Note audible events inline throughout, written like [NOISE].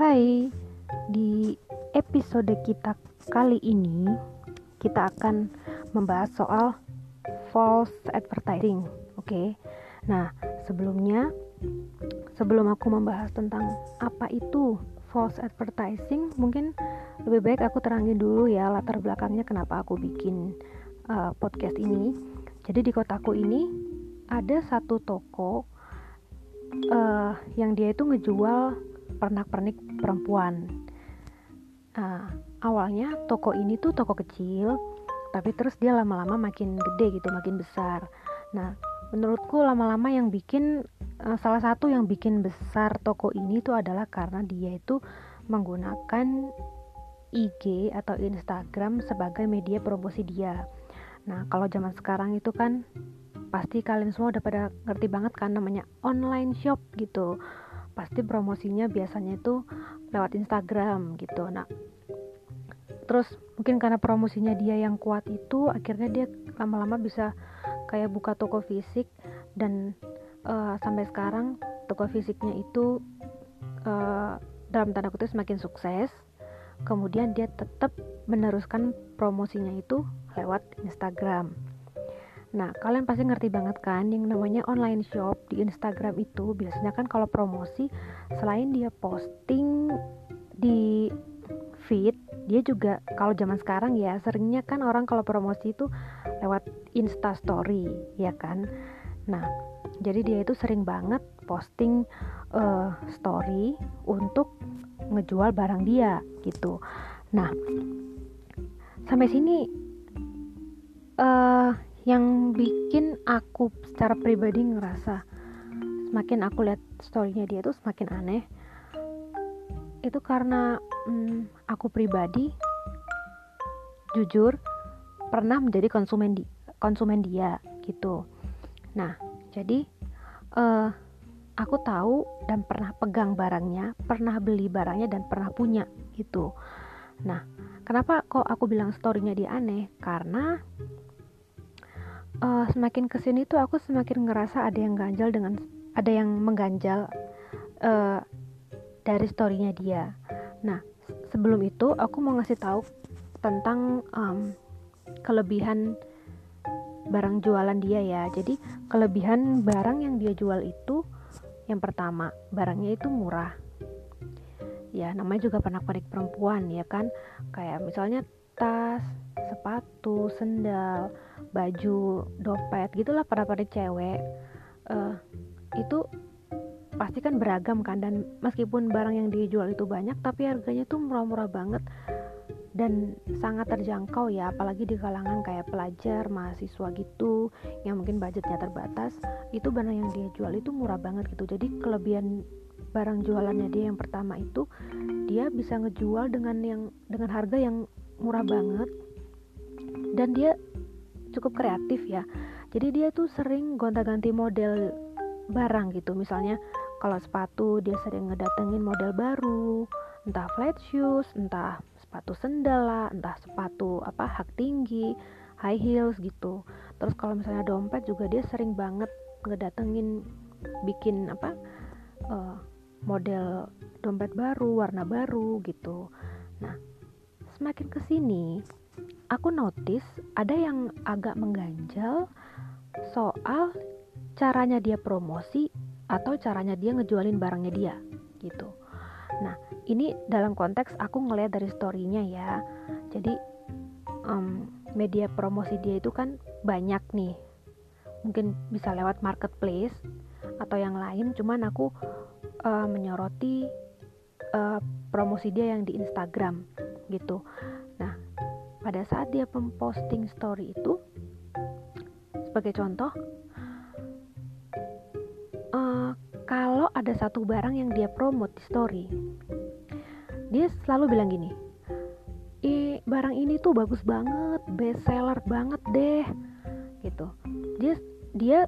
Hai, di episode kita kali ini kita akan membahas soal false advertising. Oke, nah sebelumnya, sebelum aku membahas tentang apa itu false advertising, mungkin lebih baik aku terangin dulu ya latar belakangnya kenapa aku bikin uh, podcast ini. Jadi di kotaku ini ada satu toko uh, yang dia itu ngejual pernak-pernik perempuan. Nah, awalnya toko ini tuh toko kecil, tapi terus dia lama-lama makin gede gitu, makin besar. Nah, menurutku lama-lama yang bikin uh, salah satu yang bikin besar toko ini tuh adalah karena dia itu menggunakan IG atau Instagram sebagai media promosi dia. Nah, kalau zaman sekarang itu kan pasti kalian semua udah pada ngerti banget kan namanya online shop gitu pasti promosinya biasanya itu lewat Instagram gitu. Nah terus mungkin karena promosinya dia yang kuat itu akhirnya dia lama-lama bisa kayak buka toko fisik dan uh, sampai sekarang toko fisiknya itu uh, dalam tanda kutip semakin sukses. Kemudian dia tetap meneruskan promosinya itu lewat Instagram Nah, kalian pasti ngerti banget kan yang namanya online shop di Instagram itu biasanya kan kalau promosi selain dia posting di feed, dia juga kalau zaman sekarang ya seringnya kan orang kalau promosi itu lewat Insta story, ya kan? Nah, jadi dia itu sering banget posting uh, story untuk ngejual barang dia gitu. Nah, sampai sini uh, yang bikin aku secara pribadi ngerasa semakin aku lihat storynya dia tuh semakin aneh itu karena hmm, aku pribadi jujur pernah menjadi konsumen di konsumen dia gitu. Nah jadi uh, aku tahu dan pernah pegang barangnya pernah beli barangnya dan pernah punya gitu. Nah kenapa kok aku bilang storynya dia aneh? Karena uh, semakin ke sini tuh aku semakin ngerasa ada yang ganjal dengan ada yang mengganjal uh, dari storynya dia. Nah sebelum itu aku mau ngasih tahu tentang um, kelebihan barang jualan dia ya. Jadi kelebihan barang yang dia jual itu yang pertama barangnya itu murah. Ya namanya juga pernak-pernik perempuan ya kan. Kayak misalnya tas, sepatu, sendal, baju, dompet, gitulah pada pada cewek. Uh, itu pasti kan beragam kan dan meskipun barang yang dijual itu banyak tapi harganya tuh murah-murah banget dan sangat terjangkau ya apalagi di kalangan kayak pelajar mahasiswa gitu yang mungkin budgetnya terbatas itu barang yang dia jual itu murah banget gitu jadi kelebihan barang jualannya dia yang pertama itu dia bisa ngejual dengan yang dengan harga yang murah banget dan dia cukup kreatif ya. Jadi dia tuh sering gonta-ganti model barang gitu. Misalnya kalau sepatu dia sering ngedatengin model baru entah flat shoes entah sepatu sendal lah entah sepatu apa hak tinggi high heels gitu. Terus kalau misalnya dompet juga dia sering banget ngedatengin bikin apa uh, model dompet baru warna baru gitu. Nah semakin ke sini aku notice ada yang agak mengganjal soal caranya dia promosi atau caranya dia ngejualin barangnya dia gitu. Nah ini dalam konteks aku ngeliat dari storynya ya. Jadi um, media promosi dia itu kan banyak nih. Mungkin bisa lewat marketplace atau yang lain cuman aku uh, menyoroti uh, promosi dia yang di Instagram gitu pada saat dia memposting story itu sebagai contoh uh, kalau ada satu barang yang dia promote di story dia selalu bilang gini Ih, barang ini tuh bagus banget best seller banget deh gitu. Dia dia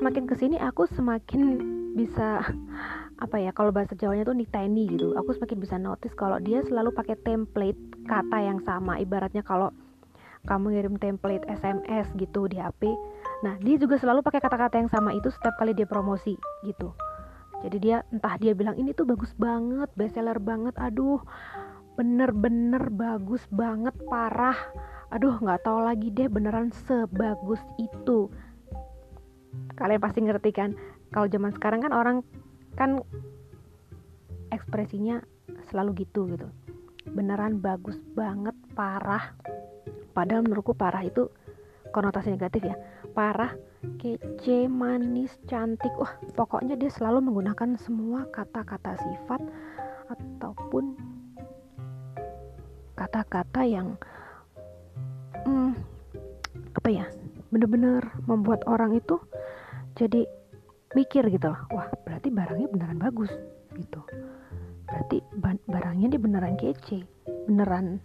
semakin ke sini aku semakin [LAUGHS] bisa apa ya kalau bahasa Jawanya tuh niteni gitu. Aku semakin bisa notice kalau dia selalu pakai template kata yang sama. Ibaratnya kalau kamu ngirim template SMS gitu di HP nah dia juga selalu pakai kata-kata yang sama itu setiap kali dia promosi gitu. Jadi dia entah dia bilang ini tuh bagus banget bestseller banget aduh bener-bener bagus banget parah aduh nggak tahu lagi deh beneran sebagus itu. Kalian pasti ngerti kan kalau zaman sekarang kan orang kan ekspresinya selalu gitu gitu. Beneran bagus banget parah. Padahal menurutku parah itu konotasi negatif ya. Parah kece manis cantik. Wah pokoknya dia selalu menggunakan semua kata-kata sifat ataupun kata-kata yang hmm, apa ya bener-bener membuat orang itu jadi mikir gitu wah berarti barangnya beneran bagus gitu. Berarti barangnya dia beneran kece beneran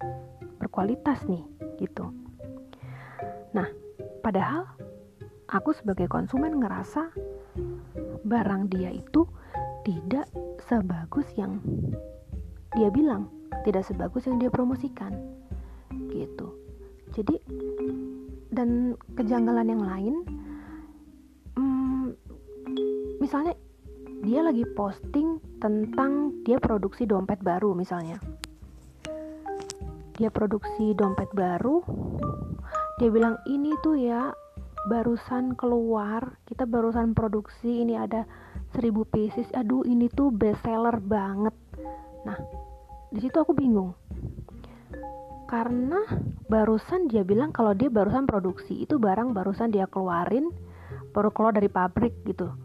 berkualitas nih gitu. Nah padahal aku sebagai konsumen ngerasa barang dia itu tidak sebagus yang dia bilang tidak sebagus yang dia promosikan gitu. Jadi dan kejanggalan yang lain misalnya dia lagi posting tentang dia produksi dompet baru misalnya. Dia produksi dompet baru dia bilang ini tuh ya barusan keluar kita barusan produksi ini ada 1000 pieces aduh ini tuh best seller banget. Nah di situ aku bingung. Karena barusan dia bilang kalau dia barusan produksi itu barang barusan dia keluarin baru keluar dari pabrik gitu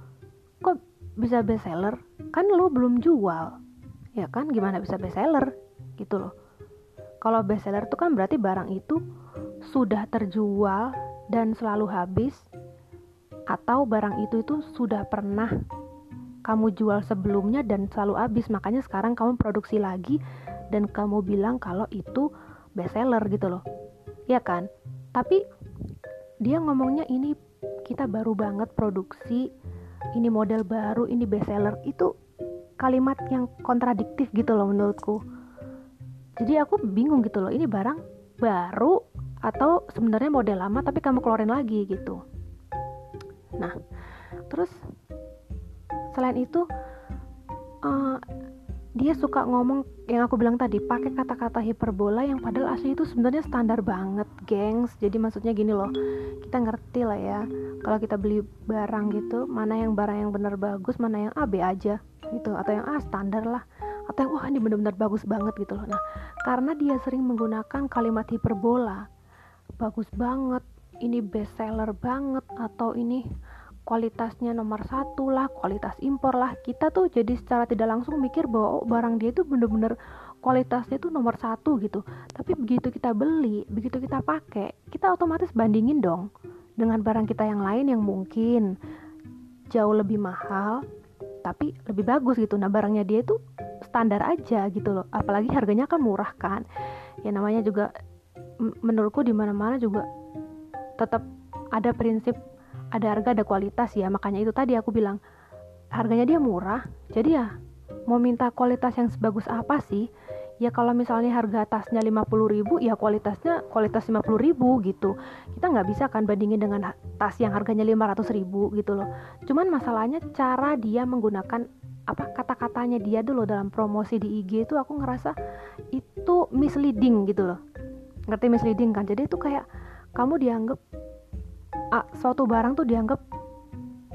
kok bisa best seller kan lo belum jual. Ya kan gimana bisa best seller gitu loh. Kalau best seller itu kan berarti barang itu sudah terjual dan selalu habis atau barang itu itu sudah pernah kamu jual sebelumnya dan selalu habis. Makanya sekarang kamu produksi lagi dan kamu bilang kalau itu best seller gitu loh. Ya kan? Tapi dia ngomongnya ini kita baru banget produksi ini model baru ini bestseller itu kalimat yang kontradiktif gitu loh menurutku. Jadi aku bingung gitu loh ini barang baru atau sebenarnya model lama tapi kamu keluarin lagi gitu. Nah terus selain itu uh, dia suka ngomong yang aku bilang tadi pakai kata-kata hiperbola yang padahal asli itu sebenarnya standar banget gengs. Jadi maksudnya gini loh kita ngerti lah ya kalau kita beli barang gitu mana yang barang yang benar bagus mana yang A B aja gitu atau yang A standar lah. Atau yang wah ini benar-benar bagus banget gitu loh. Nah karena dia sering menggunakan kalimat hiperbola bagus banget ini best seller banget atau ini kualitasnya nomor satu lah kualitas impor lah. Kita tuh jadi secara tidak langsung mikir bahwa oh, barang dia itu bener-bener kualitasnya tuh nomor satu gitu. Tapi begitu kita beli begitu kita pakai kita otomatis bandingin dong dengan barang kita yang lain yang mungkin jauh lebih mahal tapi lebih bagus gitu. Nah barangnya dia itu standar aja gitu loh. Apalagi harganya kan murah kan. Ya namanya juga menurutku di mana-mana juga tetap ada prinsip ada harga ada kualitas ya. Makanya itu tadi aku bilang harganya dia murah. Jadi ya mau minta kualitas yang sebagus apa sih? Ya kalau misalnya harga tasnya 50 ribu ya kualitasnya kualitas 50 ribu gitu. Kita nggak bisa kan bandingin dengan tas yang harganya 500 ribu gitu loh. Cuman masalahnya cara dia menggunakan apa kata-katanya dia dulu dalam promosi di IG itu aku ngerasa itu misleading gitu loh. Ngerti misleading kan? Jadi itu kayak kamu dianggap A, suatu barang tuh dianggap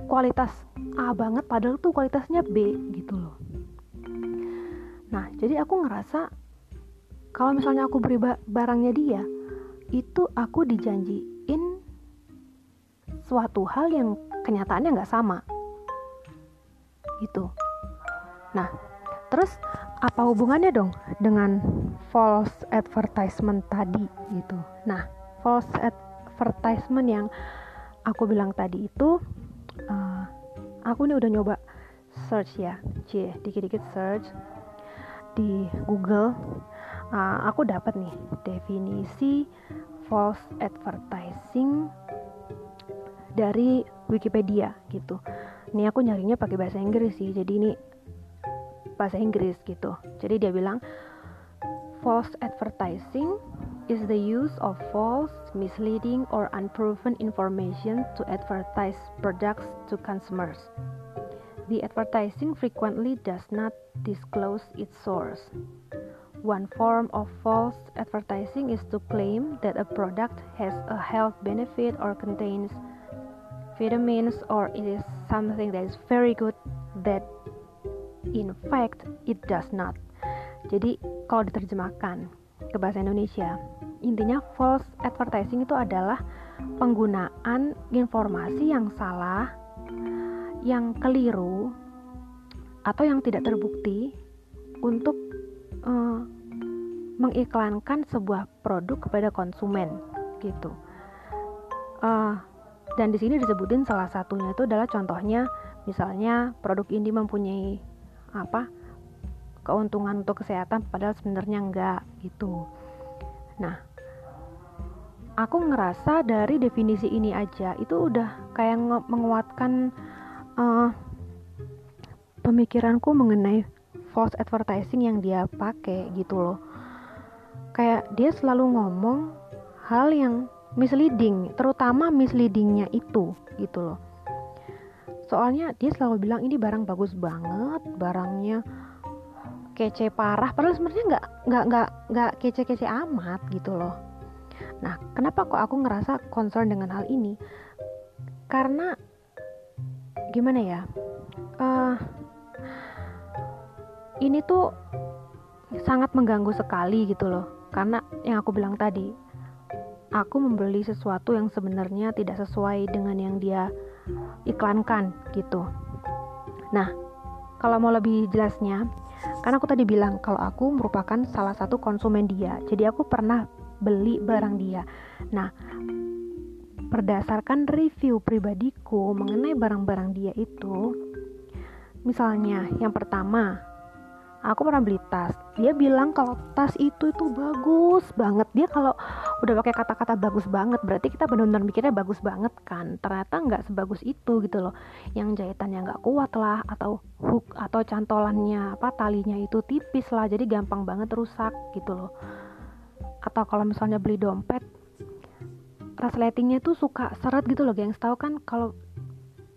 kualitas A banget padahal tuh kualitasnya B gitu loh. Nah jadi aku ngerasa kalau misalnya aku beri barangnya dia itu aku dijanjiin suatu hal yang kenyataannya nggak sama. Gitu. Nah terus apa hubungannya dong dengan false advertisement tadi gitu? Nah false advertisement yang aku bilang tadi itu uh, aku ini udah nyoba search ya. Cie dikit-dikit search di Google. Uh, aku dapat nih definisi false advertising dari Wikipedia gitu. Ini aku nyarinya pakai bahasa Inggris sih jadi ini bahasa Inggris gitu. Jadi dia bilang false advertising is the use of false, misleading, or unproven information to advertise products to consumers. the advertising frequently does not disclose its source. One form of false advertising is to claim that a product has a health benefit or contains vitamins or it is something that is very good that in fact it does not. Jadi kalau diterjemahkan ke bahasa Indonesia, intinya false advertising itu adalah penggunaan informasi yang salah, yang keliru, atau yang tidak terbukti untuk uh, mengiklankan sebuah produk kepada konsumen gitu. Uh, dan di sini disebutin salah satunya itu adalah contohnya misalnya produk ini mempunyai apa keuntungan untuk kesehatan padahal sebenarnya enggak gitu. Nah, aku ngerasa dari definisi ini aja itu udah kayak menguatkan uh, pemikiranku mengenai false advertising yang dia pakai gitu loh kayak dia selalu ngomong hal yang misleading terutama misleadingnya itu gitu loh soalnya dia selalu bilang ini barang bagus banget barangnya kece parah padahal sebenarnya nggak nggak nggak nggak kece-kece amat gitu loh Nah, kenapa kok aku ngerasa concern dengan hal ini? Karena gimana ya? Uh, ini tuh sangat mengganggu sekali gitu loh. Karena yang aku bilang tadi, aku membeli sesuatu yang sebenarnya tidak sesuai dengan yang dia iklankan gitu. Nah, kalau mau lebih jelasnya, karena aku tadi bilang kalau aku merupakan salah satu konsumen dia. Jadi aku pernah beli barang dia. Nah, berdasarkan review pribadiku mengenai barang-barang dia itu, misalnya yang pertama, aku pernah beli tas. Dia bilang kalau tas itu itu bagus banget. Dia kalau udah pakai kata-kata bagus banget, berarti kita benar-benar mikirnya bagus banget kan. Ternyata nggak sebagus itu gitu loh. Yang jahitannya nggak kuat lah, atau hook atau cantolannya apa talinya itu tipis lah, jadi gampang banget rusak gitu loh atau kalau misalnya beli dompet resletingnya tuh suka seret gitu loh gengs tahu kan kalau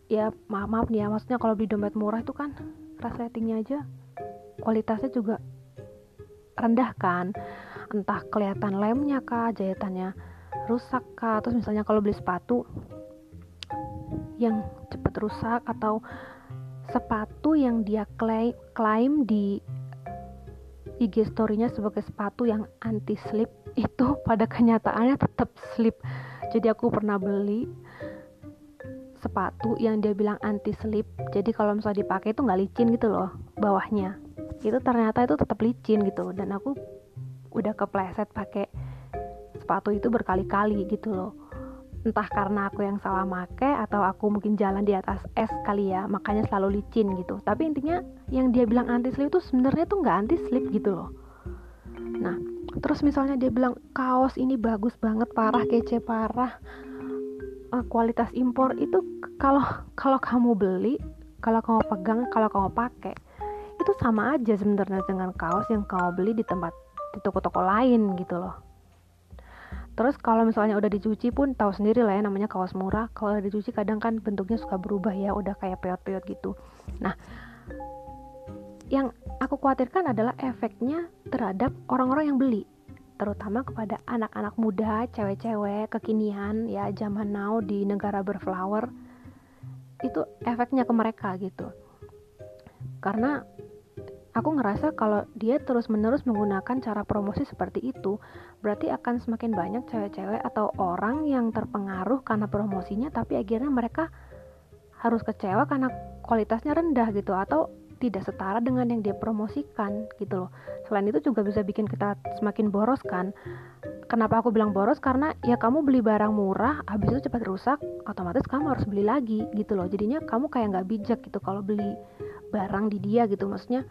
ya maaf maaf nih ya maksudnya kalau beli dompet murah itu kan resletingnya aja kualitasnya juga rendah kan? Entah kelihatan lemnya kah jahitannya rusak kah? Terus misalnya kalau beli sepatu yang cepet rusak atau sepatu yang dia klaim, klaim di IG story-nya sebagai sepatu yang anti slip [LAUGHS] itu pada kenyataannya tetap slip. Jadi aku pernah beli sepatu yang dia bilang anti slip jadi kalau misalnya dipakai itu nggak licin gitu loh bawahnya itu ternyata itu tetap licin gitu. Dan aku udah kepleset pakai sepatu itu berkali-kali gitu loh. Entah karena aku yang salah make atau aku mungkin jalan di atas es kali ya makanya selalu licin gitu. Tapi intinya yang dia bilang anti slip itu sebenarnya tuh nggak anti slip gitu loh. Nah terus misalnya dia bilang kaos ini bagus banget parah kece parah. Uh, kualitas impor itu kalau kalau kamu beli kalau kamu pegang kalau kamu pakai itu sama aja sebenarnya dengan kaos yang kamu beli di tempat di toko-toko lain gitu loh Terus kalau misalnya udah dicuci pun tahu sendiri lah ya namanya kaos murah. Kalau udah dicuci kadang kan bentuknya suka berubah ya, udah kayak peot-peot gitu. Nah, yang aku khawatirkan adalah efeknya terhadap orang-orang yang beli, terutama kepada anak-anak muda, cewek-cewek kekinian ya zaman now di negara berflower. Itu efeknya ke mereka gitu. Karena Aku ngerasa kalau dia terus-menerus menggunakan cara promosi seperti itu, berarti akan semakin banyak cewek-cewek atau orang yang terpengaruh karena promosinya, tapi akhirnya mereka harus kecewa karena kualitasnya rendah gitu atau tidak setara dengan yang dia promosikan gitu loh. Selain itu juga bisa bikin kita semakin boros kan. Kenapa aku bilang boros? Karena ya kamu beli barang murah, habis itu cepat rusak, otomatis kamu harus beli lagi gitu loh. Jadinya kamu kayak nggak bijak gitu kalau beli barang di dia gitu. Maksudnya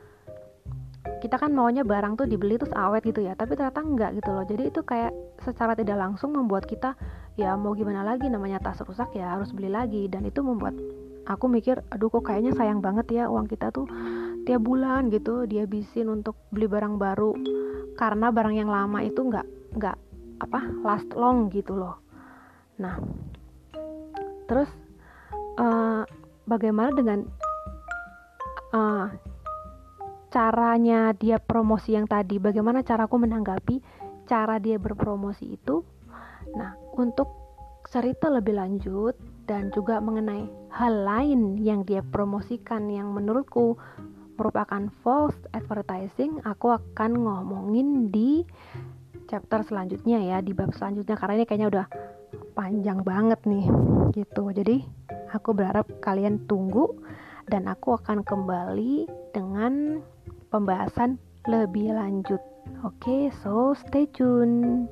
kita kan maunya barang tuh dibeli terus awet gitu ya tapi ternyata enggak gitu loh. Jadi itu kayak secara tidak langsung membuat kita ya mau gimana lagi namanya tas rusak ya harus beli lagi. Dan itu membuat aku mikir aduh kok kayaknya sayang banget ya uang kita tuh tiap bulan gitu dia bisin untuk beli barang baru. Karena barang yang lama itu enggak enggak apa last long gitu loh. Nah terus uh, bagaimana dengan uh, caranya dia promosi yang tadi bagaimana caraku menanggapi cara dia berpromosi itu. Nah untuk cerita lebih lanjut dan juga mengenai hal lain yang dia promosikan yang menurutku merupakan false advertising aku akan ngomongin di chapter selanjutnya ya di bab selanjutnya karena ini kayaknya udah panjang banget nih gitu. Jadi aku berharap kalian tunggu dan aku akan kembali dengan pembahasan lebih lanjut. Oke okay, so stay tune